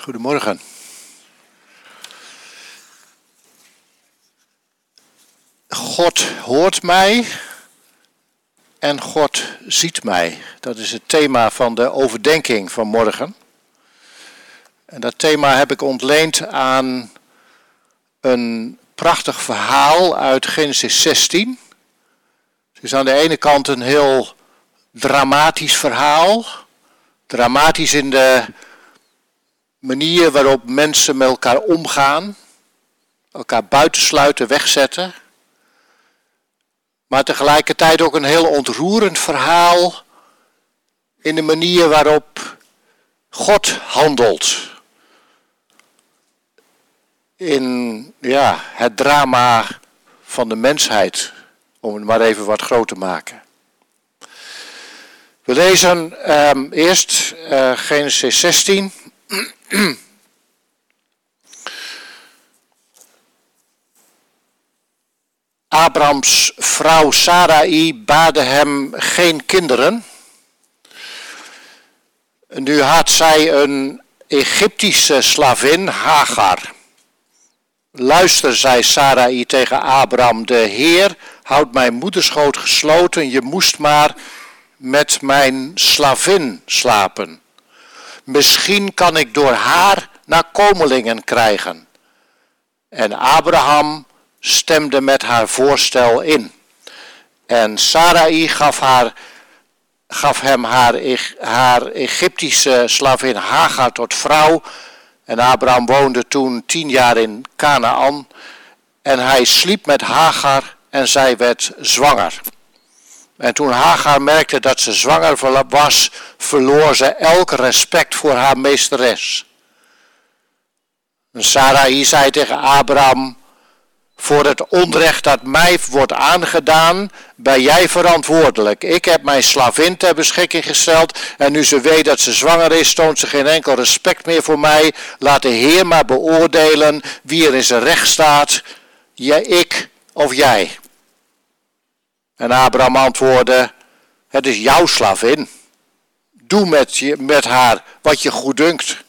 Goedemorgen. God hoort mij en God ziet mij. Dat is het thema van de overdenking van morgen. En dat thema heb ik ontleend aan een prachtig verhaal uit Genesis 16. Het is aan de ene kant een heel dramatisch verhaal. Dramatisch in de manier waarop mensen met elkaar omgaan, elkaar buitensluiten, wegzetten. Maar tegelijkertijd ook een heel ontroerend verhaal in de manier waarop God handelt. In ja, het drama van de mensheid, om het maar even wat groot te maken. We lezen ehm, eerst uh, Genesis 16. Abrams vrouw Sarai baarde hem geen kinderen. Nu had zij een Egyptische slavin, Hagar. Luister, zei Sarai tegen Abraham, de Heer houdt mijn moederschoot gesloten, je moest maar met mijn slavin slapen. Misschien kan ik door haar nakomelingen krijgen. En Abraham stemde met haar voorstel in. En Sarai gaf, haar, gaf hem haar, haar Egyptische slavin Hagar tot vrouw. En Abraham woonde toen tien jaar in Canaan. En hij sliep met Hagar en zij werd zwanger. En toen Hagar merkte dat ze zwanger was, verloor ze elk respect voor haar meesteres. En Sarai zei tegen Abraham, voor het onrecht dat mij wordt aangedaan, ben jij verantwoordelijk. Ik heb mijn slavin ter beschikking gesteld en nu ze weet dat ze zwanger is, toont ze geen enkel respect meer voor mij. Laat de Heer maar beoordelen wie er in zijn recht staat, jij, ik of jij. En Abraham antwoordde, het is jouw slavin. Doe met, je, met haar wat je goed dunkt.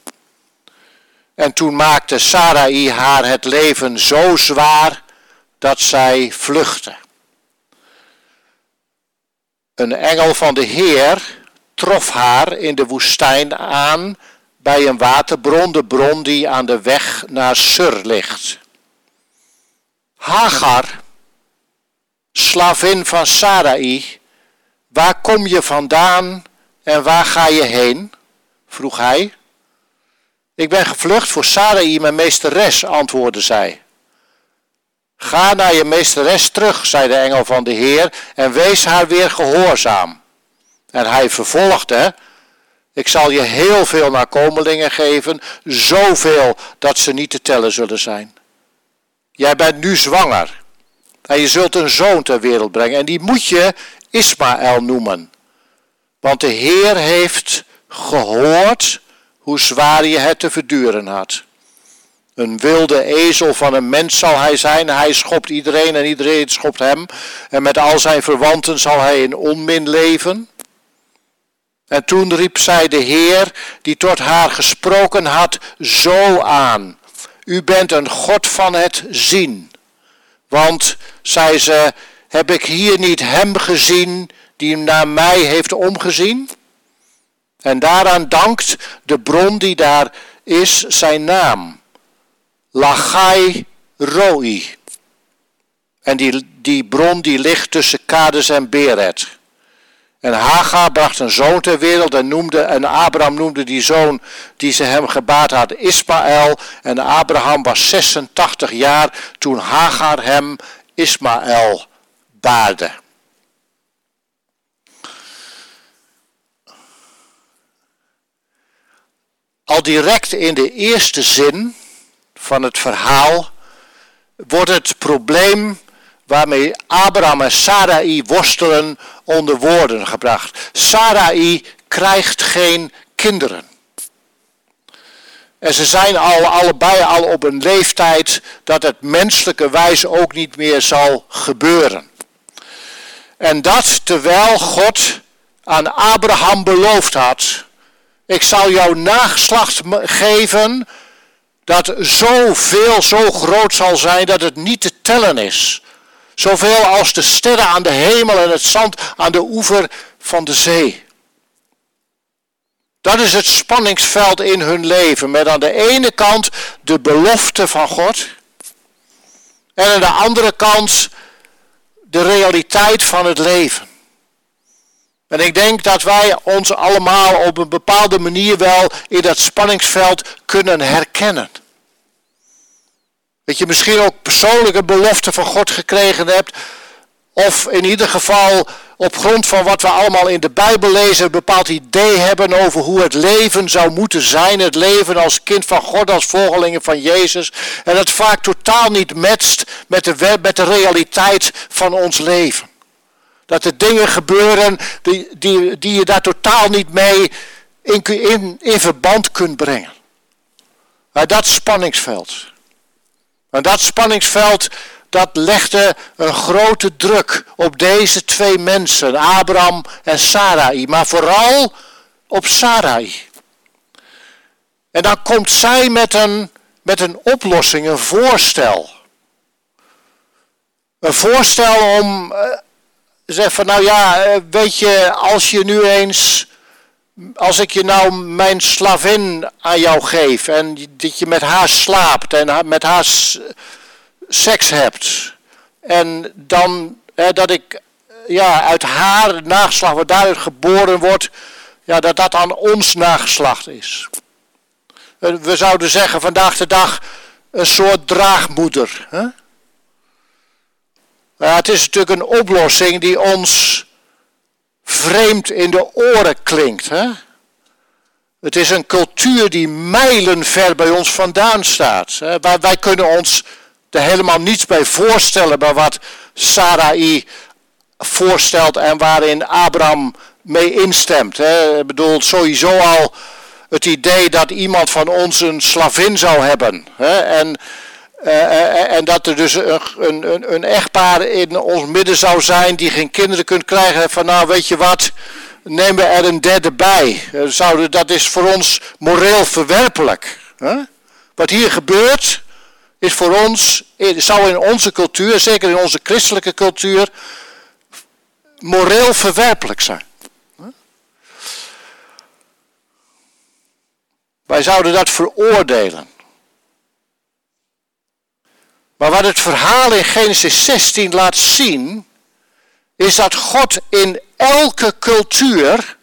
En toen maakte Sarai haar het leven zo zwaar dat zij vluchtte. Een engel van de Heer trof haar in de woestijn aan bij een waterbron, de bron die aan de weg naar Sur ligt. Hagar, slavin van Sarai, waar kom je vandaan en waar ga je heen? vroeg hij. Ik ben gevlucht voor Sarai, mijn meesteres, antwoordde zij. Ga naar je meesteres terug, zei de engel van de Heer, en wees haar weer gehoorzaam. En hij vervolgde, ik zal je heel veel nakomelingen geven, zoveel dat ze niet te tellen zullen zijn. Jij bent nu zwanger en je zult een zoon ter wereld brengen en die moet je Ismaël noemen. Want de Heer heeft gehoord hoe zwaar je het te verduren had. Een wilde ezel van een mens zal hij zijn. Hij schopt iedereen en iedereen schopt hem. En met al zijn verwanten zal hij in onmin leven. En toen riep zij de Heer, die tot haar gesproken had, zo aan. U bent een God van het zien. Want, zei ze, heb ik hier niet hem gezien die naar mij heeft omgezien? En daaraan dankt de bron die daar is zijn naam. Lachai Roi. En die, die bron die ligt tussen Kades en Beret. En Hagar bracht een zoon ter wereld en, noemde, en Abraham noemde die zoon die ze hem gebaat had Ismaël. En Abraham was 86 jaar toen Hagar hem Ismaël baarde. Al direct in de eerste zin van het verhaal wordt het probleem waarmee Abraham en Sarai worstelen onder woorden gebracht. Sarai krijgt geen kinderen. En ze zijn al, allebei al op een leeftijd dat het menselijke wijze ook niet meer zal gebeuren. En dat terwijl God aan Abraham beloofd had Ik zal jou nageslacht geven dat zoveel zo groot zal zijn dat het niet te tellen is. Zoveel als de sterren aan de hemel en het zand aan de oever van de zee. Dat is het spanningsveld in hun leven. Met aan de ene kant de belofte van God. En aan de andere kant de realiteit van het leven. En ik denk dat wij ons allemaal op een bepaalde manier wel in dat spanningsveld kunnen herkennen. Dat je misschien ook persoonlijke belofte van God gekregen hebt. Of in ieder geval op grond van wat we allemaal in de Bijbel lezen, een bepaald idee hebben over hoe het leven zou moeten zijn. Het leven als kind van God, als volgelingen van Jezus. En dat vaak totaal niet matcht met de, met de realiteit van ons leven. Dat er dingen gebeuren die, die, die je daar totaal niet mee in, in, in verband kunt brengen. Maar dat spanningsveld. En dat spanningsveld dat legde een grote druk op deze twee mensen, Abraham en Sarai, maar vooral op Sarai. En dan komt zij met een, met een oplossing, een voorstel. Een voorstel om, uh, zeg van nou ja, eh, weet je, als je nu eens, als ik je nou mijn slavin aan jou geef en dat je met haar slaapt en met haar seks hebt. En dan hè, dat ik ja, uit haar nageslacht, wat daaruit geboren wordt, ja, dat dat aan ons nageslacht is. Eh, we zouden zeggen vandaag de dag een soort draagmoeder. Hè? Ja, het is natuurlijk een oplossing die ons vreemd in de oren klinkt. Hè? Het is een cultuur die mijlenver bij ons vandaan staat. Hè? Wij, wij kunnen ons er helemaal niets bij voorstellen bij wat Sarai voorstelt en waarin Abraham mee instemt. Hè. Ik bedoel, sowieso al het idee dat iemand van ons een slavin zou hebben. Hè. En, uh, en dat er dus een, een, een echtpaar in ons midden zou zijn die geen kinderen kunt krijgen. Van nou, weet je wat, nemen we er een derde bij. Zouden, dat is voor ons moreel verwerpelijk. Hè. Wat hier gebeurt, is voor ons, zou in onze cultuur, zeker in onze christelijke cultuur, moreel verwerpelijk zijn. Wij zouden dat veroordelen. Maar wat het verhaal in Genesis 16 laat zien, is dat God in elke cultuur,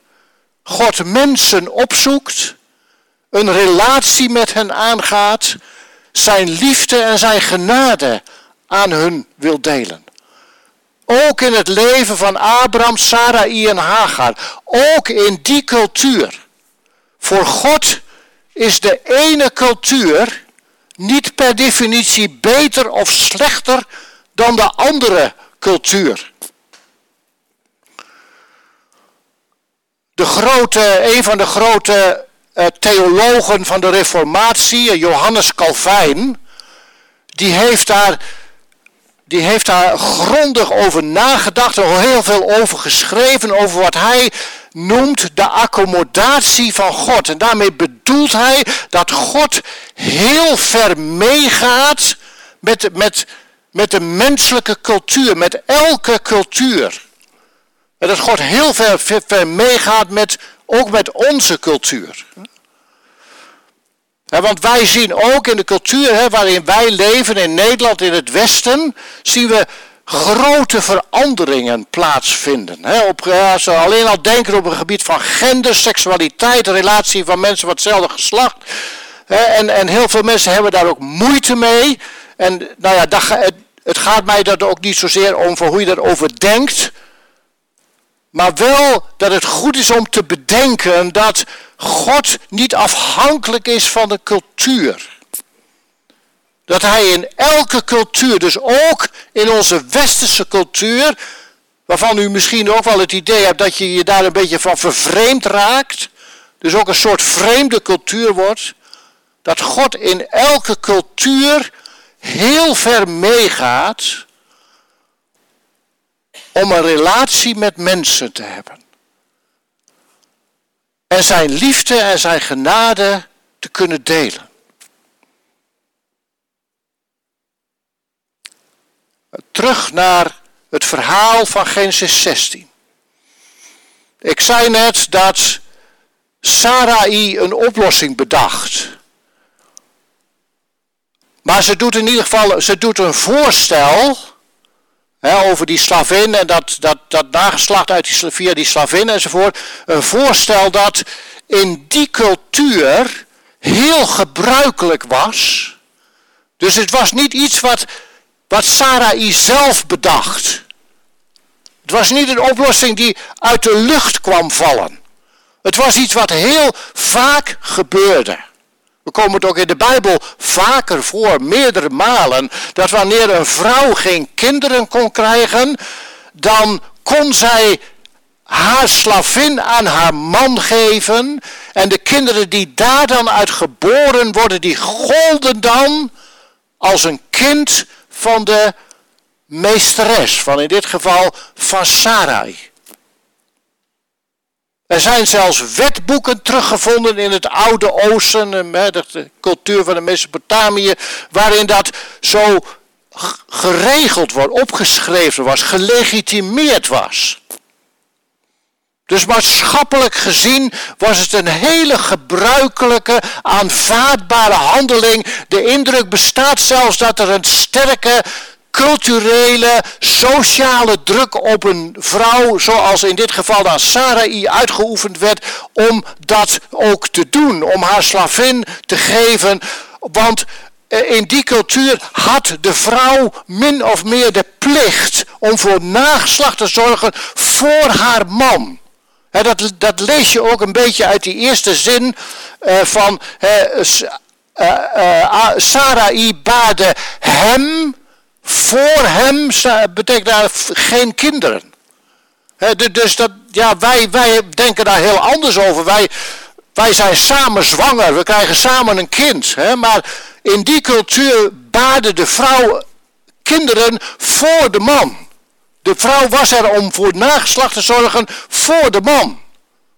God mensen opzoekt, een relatie met hen aangaat, zijn liefde en zijn genade aan hun wil delen. Ook in het leven van Abraham, Sarai en Hagar. Ook in die cultuur. Voor God is de ene cultuur niet per definitie beter of slechter dan de andere cultuur. De grote, een van de grote theologen van de Reformatie, eh, Johannes Calvijn, die heeft daar, die heeft daar grondig over nagedacht en heel veel over geschreven, over wat hij noemt de accommodatie van God. En daarmee bedoelt hij dat God heel ver meegaat met, met, met de menselijke cultuur, met elke cultuur. En dat God heel ver, ver meegaat met ook met onze cultuur. want wij zien ook in de cultuur waarin wij leven in Nederland, in het Westen, zien we grote veranderingen plaatsvinden. op, als we alleen al denken op het gebied van gender, seksualiteit, relatie van mensen van hetzelfde geslacht. en, en heel veel mensen hebben daar ook moeite mee. En nou ja, dat, het, het gaat mij er ook niet zozeer om voor hoe je daarover denkt. Maar wel dat het goed is om te bedenken dat God niet afhankelijk is van de cultuur. Dat hij in elke cultuur, dus ook in onze westerse cultuur, waarvan u misschien ook wel het idee hebt dat je je daar een beetje van vervreemd raakt, dus ook een soort vreemde cultuur wordt, dat God in elke cultuur heel ver meegaat om een relatie met mensen te hebben. en zijn liefde en zijn genade te kunnen delen. Terug naar het verhaal van Genesis 16. Ik zei net dat Sarai een oplossing bedacht. Maar ze doet in ieder geval ze doet een voorstel over die slavin en dat, dat, dat nageslacht uit die, via die slavin enzovoort. Een voorstel dat in die cultuur heel gebruikelijk was. Dus het was niet iets wat, wat Sarai zelf bedacht. Het was niet een oplossing die uit de lucht kwam vallen. Het was iets wat heel vaak gebeurde. We komen het ook in de Bijbel vaker voor, meerdere malen, dat wanneer een vrouw geen kinderen kon krijgen, dan kon zij haar slavin aan haar man geven. En de kinderen die daar dan uit geboren worden, die golden dan als een kind van de meesteres, van in dit geval van Sarai. Er zijn zelfs wetboeken teruggevonden in het Oude Oosten, de cultuur van de Mesopotamië, waarin dat zo geregeld wordt, opgeschreven was, gelegitimeerd was. Dus maatschappelijk gezien was het een hele gebruikelijke, aanvaardbare handeling. De indruk bestaat zelfs dat er een sterke culturele, sociale druk op een vrouw, zoals in dit geval dan Sarai uitgeoefend werd, om dat ook te doen, om haar slavin te geven. Want eh, in die cultuur had de vrouw min of meer de plicht om voor nageslacht te zorgen voor haar man. dat, dat lees je ook een beetje uit die eerste zin uh, van uh, Sarai baarde hem voor hem betekent daar geen kinderen. dus dat, ja, wij, wij denken daar heel anders over. Wij, wij zijn samen zwanger, we krijgen samen een kind. maar in die cultuur baarde de vrouw kinderen voor de man. De vrouw was er om voor nageslacht te zorgen voor de man.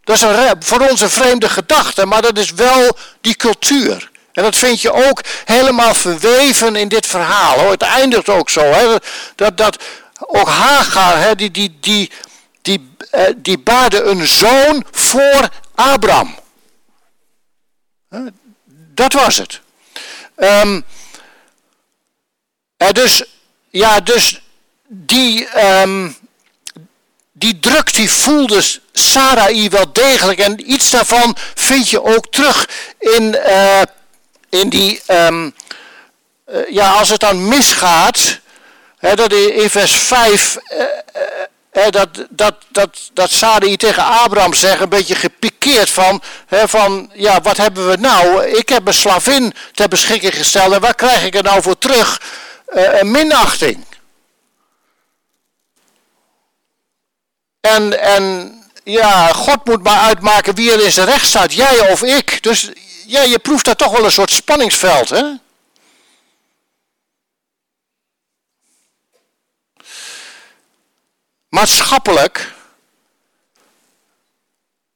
Dat is een, voor ons een vreemde gedachte, maar dat is wel die cultuur. En dat vind je ook helemaal verweven in dit verhaal. Het eindigt ook zo. Hè. Dat, dat ook Hagar, hè, die, die, die, die, eh, die baarde een zoon voor Abraham. Dat was het. Um, dus, ja, dus die, um, die druk die voelde Sarai wel degelijk. En iets daarvan vind je ook terug in uh, in die, um, ja, als het dan misgaat, hè, dat in vers 5, uh, uh, dat, dat, dat, dat Sarai tegen Abraham zegt, een beetje gepikeerd van, hè, van, ja, wat hebben we nou? Ik heb een slavin ter beschikking gesteld en waar krijg ik er nou voor terug? een minachting. En, en ja, God moet maar uitmaken wie er in zijn recht staat, jij of ik. Dus ja, je proeft daar toch wel een soort spanningsveld, hè? Maatschappelijk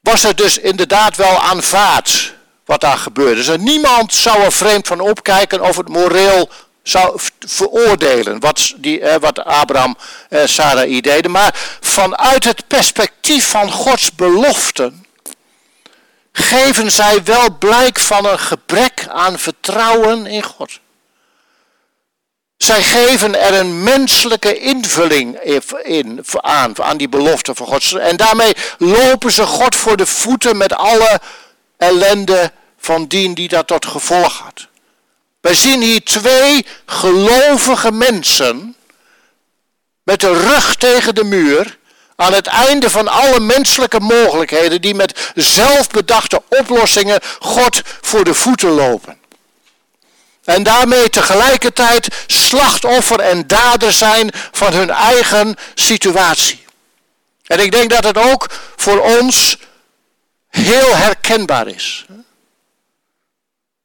was er dus inderdaad wel aanvaard wat daar gebeurde. Dus niemand zou er vreemd van opkijken of het moreel zou veroordelen wat, die, eh, wat Abraham en eh, Sarai deden. Maar vanuit het perspectief van Gods beloften geven zij wel blijk van een gebrek aan vertrouwen in God. Zij geven er een menselijke invulling in, aan, aan die belofte van God. En daarmee lopen ze God voor de voeten met alle ellende van dien die dat tot gevolg had. Wij zien hier twee gelovige mensen met de rug tegen de muur aan het einde van alle menselijke mogelijkheden die met zelfbedachte oplossingen God voor de voeten lopen. En daarmee tegelijkertijd slachtoffer en dader zijn van hun eigen situatie. En ik denk dat het ook voor ons heel herkenbaar is.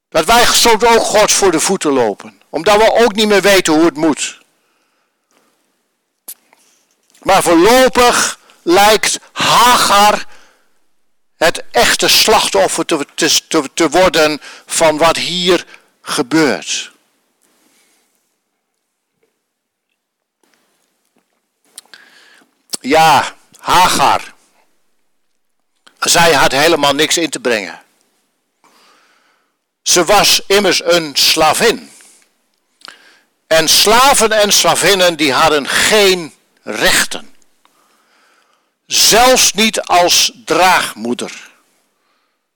Dat wij soms ook God voor de voeten lopen. Omdat we ook niet meer weten hoe het moet. Maar voorlopig lijkt Hagar het echte slachtoffer te, te, te worden van wat hier gebeurt. Ja, Hagar. Zij had helemaal niks in te brengen. Ze was immers een slavin. En slaven en slavinnen die hadden geen rechten. Zelfs niet als draagmoeder.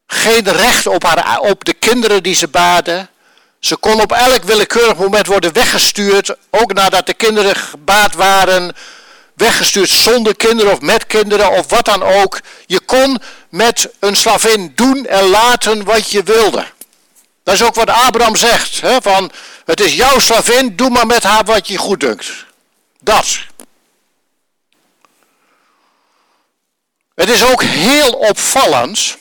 Geen recht op, haar, op de kinderen die ze baden. Ze kon op elk willekeurig moment worden weggestuurd, ook nadat de kinderen gebaat waren, weggestuurd zonder kinderen of met kinderen of wat dan ook. Je kon met een slavin doen en laten wat je wilde. Dat is ook wat Abraham zegt, hè, van het is jouw slavin, doe maar met haar wat je goed dunkt. Dat. Het is ook heel opvallend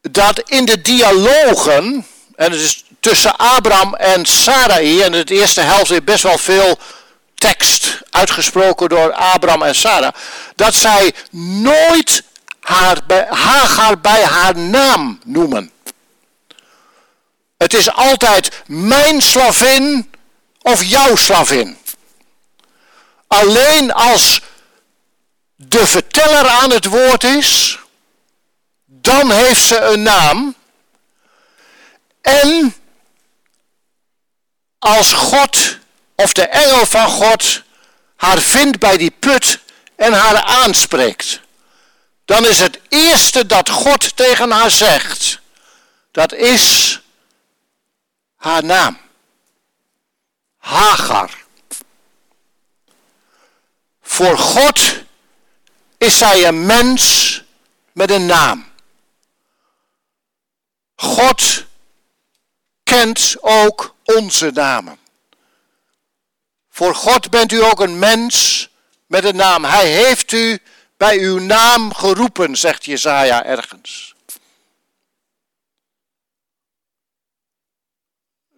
dat in de dialogen, en het is tussen Abraham en Sarai, en het eerste helft is best wel veel tekst uitgesproken door Abraham en Sarah, dat zij nooit haar, Hagar bij haar naam noemen. Het is altijd mijn slavin of jouw slavin. Alleen als de verteller aan het woord is, dan heeft ze een naam. En als God of de engel van God haar vindt bij die put en haar aanspreekt, dan is het eerste dat God tegen haar zegt, dat is haar naam. Hagar. Voor God is zij een mens met een naam. God kent ook onze namen. Voor God bent u ook een mens met een naam. Hij heeft u bij uw naam geroepen, zegt Jezaja ergens.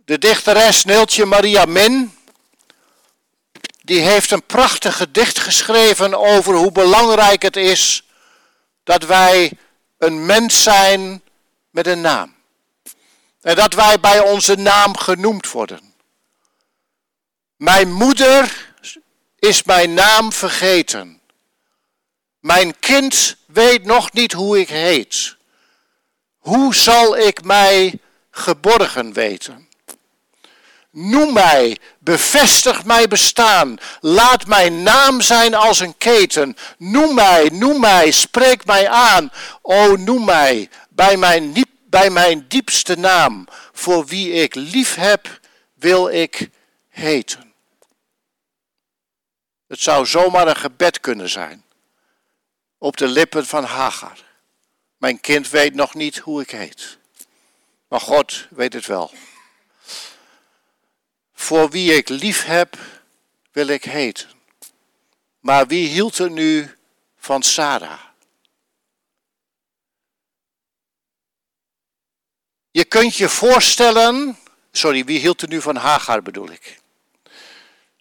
De dichteres Neeltje Maria Min, die heeft een prachtig gedicht geschreven over hoe belangrijk het is dat wij een mens zijn met een naam. En dat wij bij onze naam genoemd worden. Mijn moeder is mijn naam vergeten. Mijn kind weet nog niet hoe ik heet. Hoe zal ik mij geborgen weten? Noem mij, bevestig mijn bestaan. Laat mijn naam zijn als een keten. Noem mij, noem mij, spreek mij aan. O, noem mij bij mijn, bij mijn diepste naam. Voor wie ik lief heb, wil ik heten. Het zou zomaar een gebed kunnen zijn. Op de lippen van Hagar. Mijn kind weet nog niet hoe ik heet. Maar God weet het wel. Voor wie ik lief heb, wil ik heten. Maar wie hield er nu van Sarah? Je kunt je voorstellen, sorry, wie hield er nu van Hagar bedoel ik?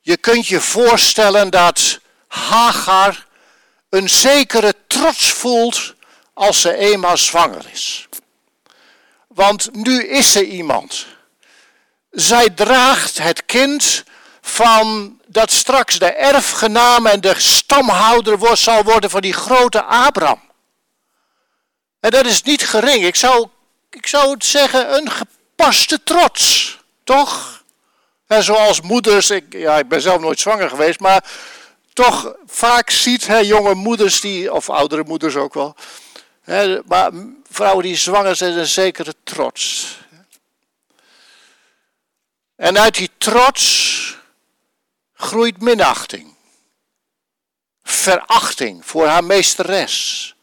Je kunt je voorstellen dat Hagar een zekere trots voelt als ze eenmaal zwanger is. Want nu is ze iemand zij draagt het kind van dat straks de erfgenaam en de stamhouder zal worden van die grote Abraham. En dat is niet gering. Ik zou, ik zou het zeggen, een gepaste trots. Toch? En zoals moeders, ik, ja, ik ben zelf nooit zwanger geweest, maar toch vaak ziet hè, jonge moeders, die, of oudere moeders ook wel, hè, maar vrouwen die zwanger zijn, een zekere trots. En uit die trots groeit minachting, verachting voor haar meesteres.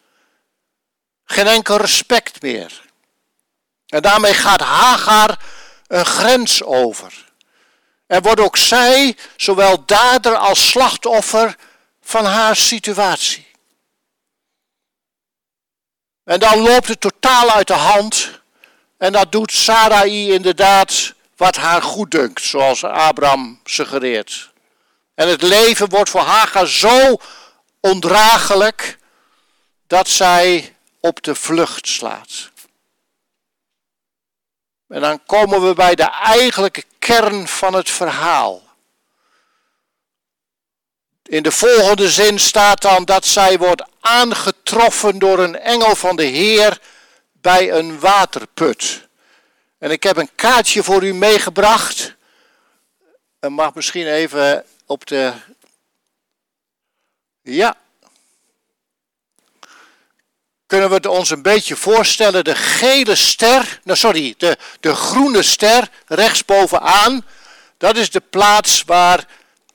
Geen enkel respect meer. En daarmee gaat Hagar een grens over. En wordt ook zij zowel dader als slachtoffer van haar situatie. En dan loopt het totaal uit de hand. En dat doet Sarai inderdaad wat haar goed dunkt, zoals Abraham suggereert. En het leven wordt voor Hagar zo ondraaglijk dat zij op de vlucht slaat. En dan komen we bij de eigenlijke kern van het verhaal. In de volgende zin staat dan dat zij wordt aangetroffen door een engel van de Heer bij een waterput. En ik heb een kaartje voor u meegebracht. En mag misschien even op de. Ja. Kunnen we het ons een beetje voorstellen? De gele ster, nou sorry, de, de groene ster rechtsbovenaan. Dat is de plaats waar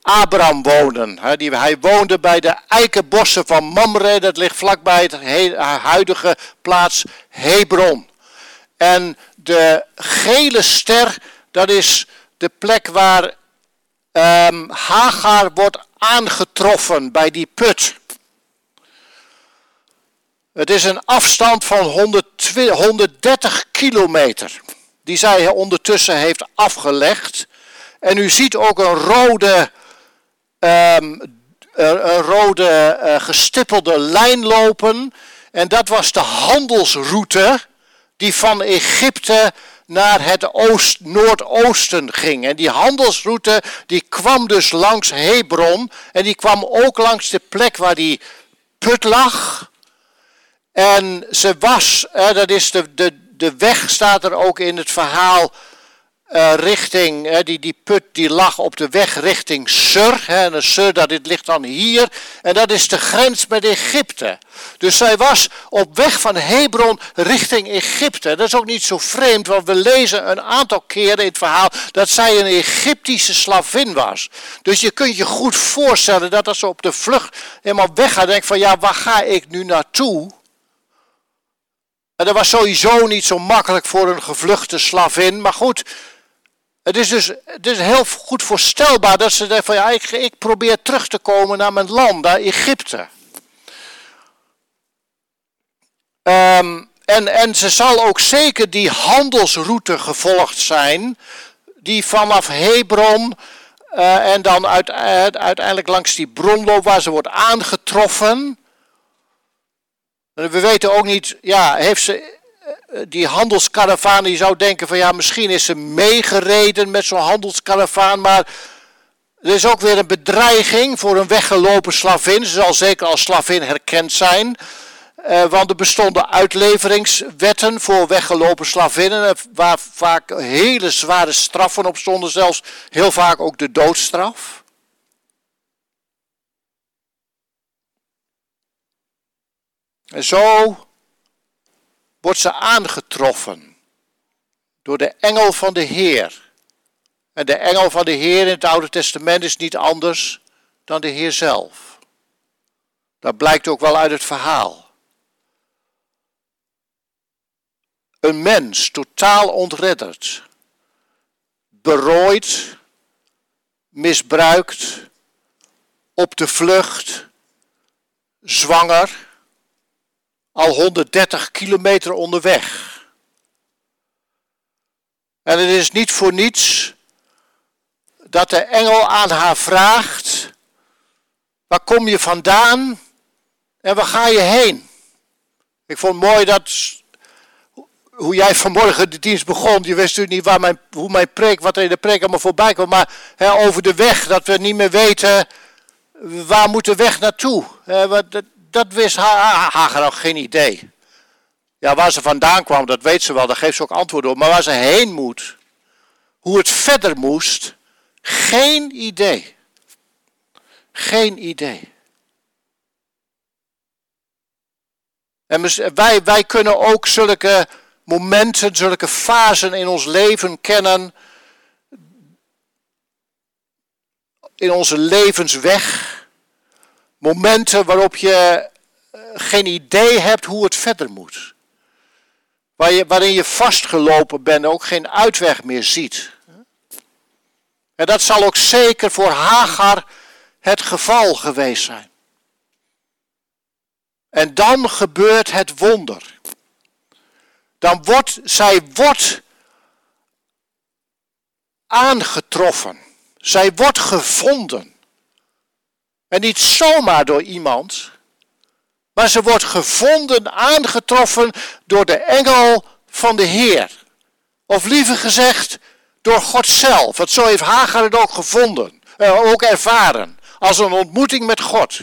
Abraham woonde. Hij woonde bij de eikenbossen van Mamre, dat ligt vlakbij het huidige plaats Hebron. En de gele ster, dat is de plek waar um, Hagar wordt aangetroffen bij die put. Het is een afstand van 130 kilometer, die zij ondertussen heeft afgelegd. En u ziet ook een rode, um, een rode uh, gestippelde lijn lopen. En dat was de handelsroute die van Egypte naar het oost, noordoosten ging. En die handelsroute die kwam dus langs Hebron en die kwam ook langs de plek waar die put lag. En ze was, dat is de, de, de weg staat er ook in het verhaal uh, richting, die, die put die lag op de weg richting Sur. Hè, en Sur dat dit ligt dan hier. En dat is de grens met Egypte. Dus zij was op weg van Hebron richting Egypte. Dat is ook niet zo vreemd, want we lezen een aantal keren in het verhaal dat zij een Egyptische slavin was. Dus je kunt je goed voorstellen dat als ze op de vlucht helemaal weggaat, denkt van ja, waar ga ik nu naartoe? En dat was sowieso niet zo makkelijk voor een gevluchte slavin. Maar goed, het is dus het is heel goed voorstelbaar dat ze denken van ja, ik, ik probeer terug te komen naar mijn land, naar Egypte. Um, en, en ze zal ook zeker die handelsroute gevolgd zijn, die vanaf Hebron uh, en dan uit, uh, uiteindelijk langs die bronloop waar ze wordt aangetroffen. We weten ook niet, ja, heeft ze eh, die handelskaravaan, die zou denken van ja, misschien is ze meegereden met zo'n handelskaravaan, maar er is ook weer een bedreiging voor een weggelopen slavin. Ze zal zeker als slavin herkend zijn. Eh, want er bestonden uitleveringswetten voor weggelopen slavinnen, waar vaak hele zware straffen op stonden, zelfs heel vaak ook de doodstraf. En zo wordt ze aangetroffen door de engel van de Heer. En de engel van de Heer in het Oude Testament is niet anders dan de Heer zelf. Dat blijkt ook wel uit het verhaal. Een mens totaal ontredderd, berooid, misbruikt, op de vlucht, zwanger al 130 kilometer onderweg. En het is niet voor niets dat de engel aan haar vraagt: Waar kom je vandaan en waar ga je heen? Ik vond het mooi dat hoe jij vanmorgen de dienst begon. Je wist natuurlijk niet waar mijn, hoe mijn preek, wat in de preek allemaal voorbij kwam. Maar over de weg, dat we niet meer weten waar moet de weg naartoe. Wat, dat wist Hagar nog geen idee. Ja, waar ze vandaan kwam, dat weet ze wel, daar geeft ze ook antwoord op. Maar waar ze heen moet, hoe het verder moest, geen idee. Geen idee. En wij, wij kunnen ook zulke momenten, zulke fasen in ons leven kennen. In onze levensweg Momenten waarop je eh, geen idee hebt hoe het verder moet. Waar je, waarin je vastgelopen bent en ook geen uitweg meer ziet. En dat zal ook zeker voor Hagar het geval geweest zijn. En dan gebeurt het wonder. Dan wordt zij wordt aangetroffen. Zij wordt gevonden. En niet zomaar door iemand, Maar ze wordt gevonden, aangetroffen door de engel van de Heer. Of liever gezegd, door God zelf. Want zo heeft Hagar het ook gevonden, eh, ook ervaren. Als een ontmoeting met God.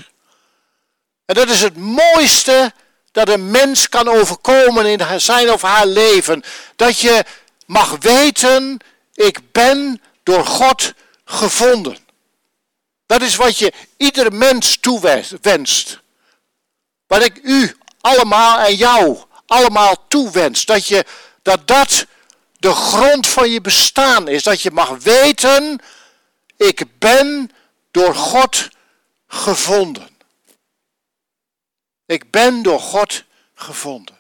En dat is het mooiste dat een mens kan overkomen in zijn of haar leven. Dat je mag weten, ik ben door God gevonden. Dat is wat je ieder mens toewenst. Wat ik u allemaal en jou allemaal toewens. Dat, je, dat dat de grond van je bestaan is. Dat je mag weten, ik ben door God gevonden. Ik ben door God gevonden.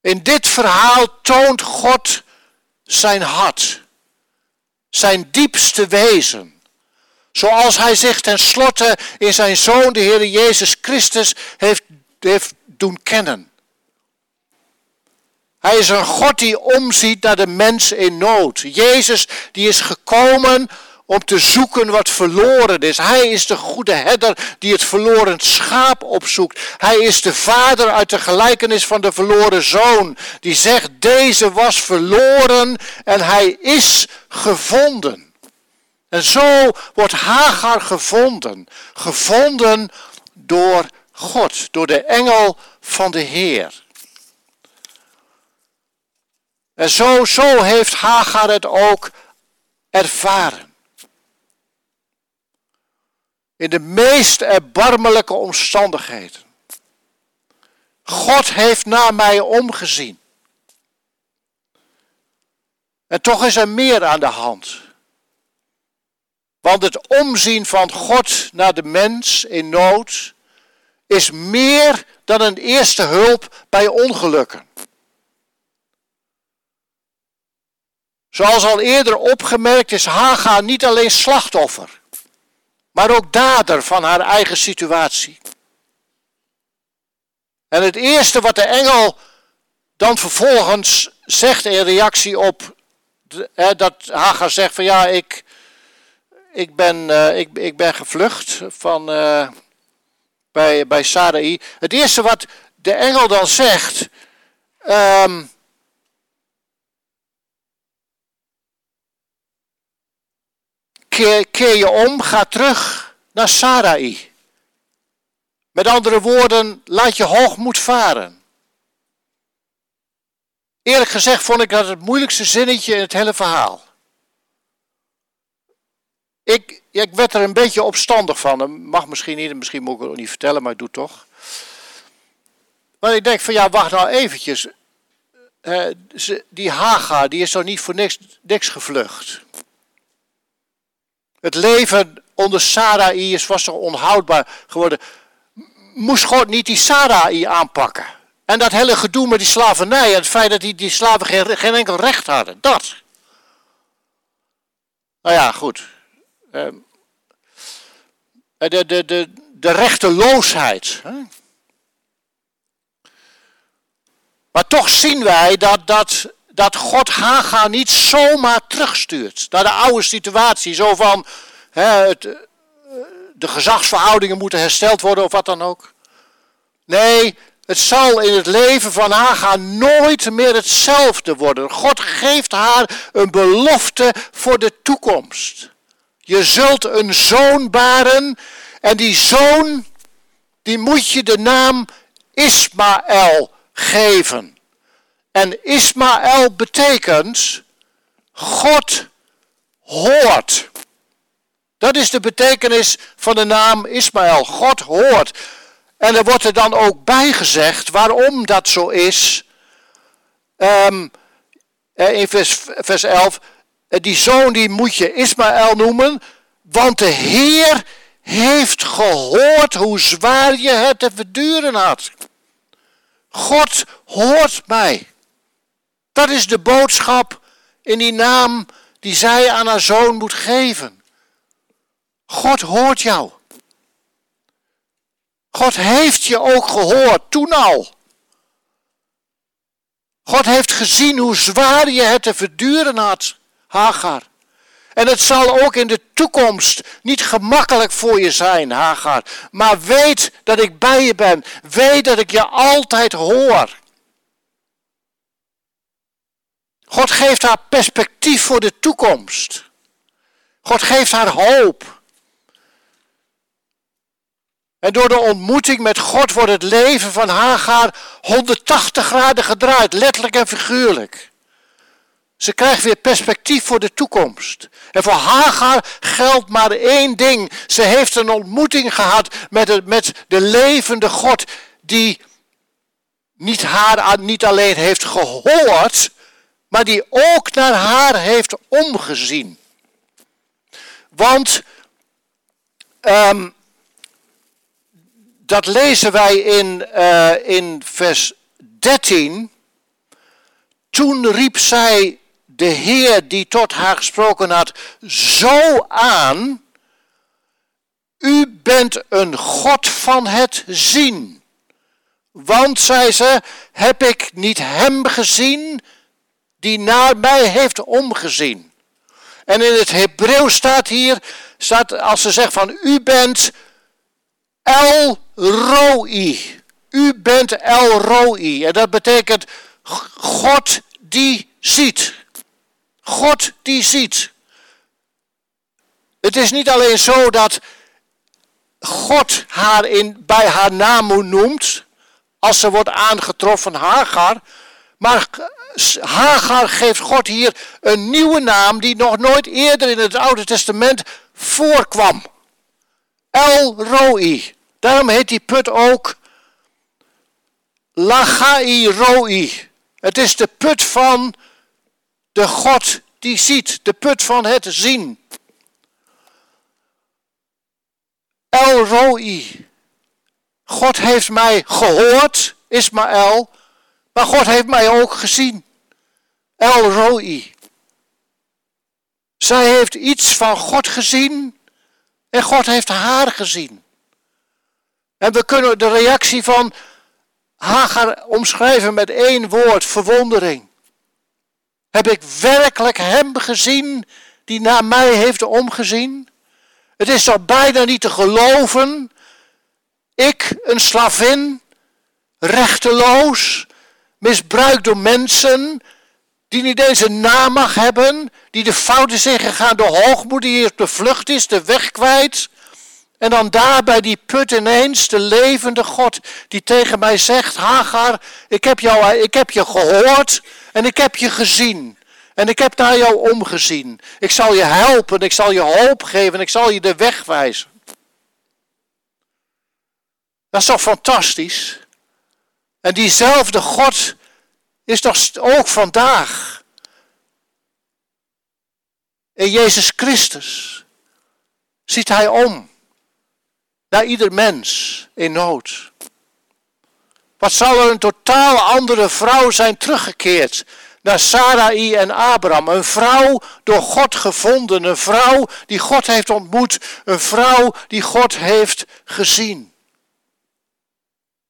In dit verhaal toont God zijn hart, zijn diepste wezen. Zoals hij zich tenslotte in zijn zoon, de Heer Jezus Christus, heeft, heeft doen kennen. Hij is een God die omziet naar de mens in nood. Jezus die is gekomen om te zoeken wat verloren is. Hij is de goede herder die het verloren schaap opzoekt. Hij is de vader uit de gelijkenis van de verloren zoon. Die zegt, deze was verloren en hij is gevonden. En zo wordt Hagar gevonden. Gevonden door God, door de engel van de Heer. En zo, zo heeft Hagar het ook ervaren in de meest erbarmelijke omstandigheden. God heeft naar mij omgezien. En toch is er meer aan de hand. Want het omzien van God naar de mens in nood is meer dan een eerste hulp bij ongelukken. Zoals al eerder opgemerkt is Haga niet alleen slachtoffer maar ook dader van haar eigen situatie. En het eerste wat de engel dan vervolgens zegt in reactie op dat Hagar zegt van ja, ik, ik, ben, uh, ik, ik ben gevlucht van, uh, bij, bij Sarai. Het eerste wat de engel dan zegt, um, keer, je om, ga terug naar Sarai. Met andere woorden, laat je hoogmoed varen. Eerlijk gezegd vond ik dat het moeilijkste zinnetje in het hele verhaal. Ik, ik werd er een beetje opstandig van. Mag misschien niet, misschien moet ik het niet vertellen, maar ik doe het toch. Maar ik denk van ja, wacht nou eventjes. Uh, die Haga, die is toch niet voor niks, niks gevlucht. Het leven onder Sarai is was zo onhoudbaar geworden. Moest God niet die Sarai aanpakken? En dat hele gedoe met die slavernij en het feit dat die, die slaven geen, geen enkel recht hadden. Dat. Nou ja, goed. Ehm, de, de, de, de rechteloosheid. Maar toch zien wij dat, dat dat God Haga niet zomaar terugstuurt naar de oude situatie. Zo van hè, het, eh, de gezagsverhoudingen moeten hersteld worden of wat dan ook. Nee, het zal in het leven van Haga nooit meer hetzelfde worden. God geeft haar een belofte voor de toekomst. Je zult een zoon baren en die zoon, die moet je de naam Ismaël geven. En Ismaël betekent God hoort. Dat is de betekenis van de naam Ismaël. God hoort. En er wordt er dan ook bij gezegd waarom dat zo is. Um, in vers, vers 11. Eh, die zoon die moet je Ismaël noemen. Want de Heer heeft gehoord hoe zwaar je het te verduren had. God hoort mij. Dat is de boodschap in die naam die zij aan haar zoon moet geven. God hoort jou. God heeft je ook gehoord, toen al. God heeft gezien hoe zwaar je het te verduren had, Hagar. En het zal ook in de toekomst niet gemakkelijk voor je zijn, Hagar. Maar weet dat ik bij je ben. Weet dat ik je altijd hoor. God geeft haar perspectief voor de toekomst. God geeft haar hoop. En door de ontmoeting met God wordt het leven van Hagar 180 graden gedraaid, letterlijk en figuurlijk. Ze krijgt weer perspectief voor de toekomst. En voor Hagar geldt maar één ding. Ze heeft een ontmoeting gehad met, met de levende God, die niet haar niet alleen heeft gehoord, maar die ook naar haar heeft omgezien. Want um, dat lezen wij in, uh, in vers 13. Toen riep zij de Heer die tot haar gesproken had zo aan. U bent een God van het zien. Want, zei ze, heb ik niet hem gezien die naar mij heeft omgezien. En in het Hebreeuws staat hier, staat, als ze zegt van u bent El Roi. U bent El Roi. En dat betekent God die ziet. God die ziet. Het is niet alleen zo dat God haar in, bij haar naam noemt, als ze wordt aangetroffen Hagar, maar Hagar geeft God hier een nieuwe naam die nog nooit eerder in het Oude Testament voorkwam. El Roi. Daarom heet die put ook Lachai Roi. Het is de put van de God die ziet, de put van het zien. El Roi. God heeft mij gehoord, Ismaël, maar God heeft mij ook gezien. El Roi. Zij heeft iets van God gezien en God heeft haar gezien. En we kunnen de reactie van Hagar omschrijven met één woord, verwondering. Heb ik werkelijk hem gezien die naar mij heeft omgezien? Het is toch bijna niet te geloven. Ik, een slavin, rechteloos, misbruikt door mensen die niet een naam mag hebben, die de fouten zijn gegaan door hoogmoed, die op de vlucht is, de weg kwijt. En dan daar bij die put ineens de levende God die tegen mij zegt, Hagar, ik heb, jou, ik heb je gehoord en ik heb je gezien. En ik heb naar jou omgezien. Ik zal je helpen, ik zal je hoop geven, ik zal je de weg wijzen. Dat is toch fantastisch? En diezelfde God is toch ook vandaag in Jezus Christus. Ziet hij om naar ieder mens in nood. Wat zal er een totaal andere vrouw zijn teruggekeerd naar Sarai en Abraham. Een vrouw door God gevonden, een vrouw die God heeft ontmoet, een vrouw die God heeft gezien.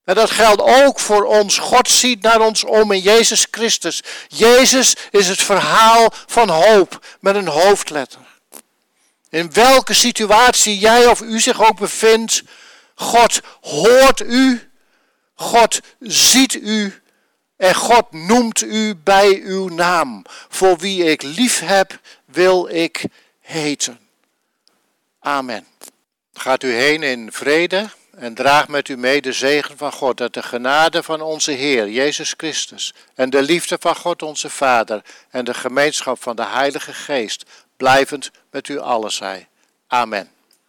En dat geldt ook voor ons. God ziet naar ons om in Jezus Christus. Jezus is het verhaal van hoop met een hoofdletter. In welke situatie jij of u zich ook bevindt, God hoort u, God ziet u en God noemt u bij uw naam. Voor wie ik lief heb, wil ik heten. Amen. Gaat u heen in vrede en draag met u mee de zegen van God, dat de genade van onze Heer Jezus Christus en de liefde van God onze Vader en de gemeenschap van de Heilige Geest blijvend met u allen zij. Amen.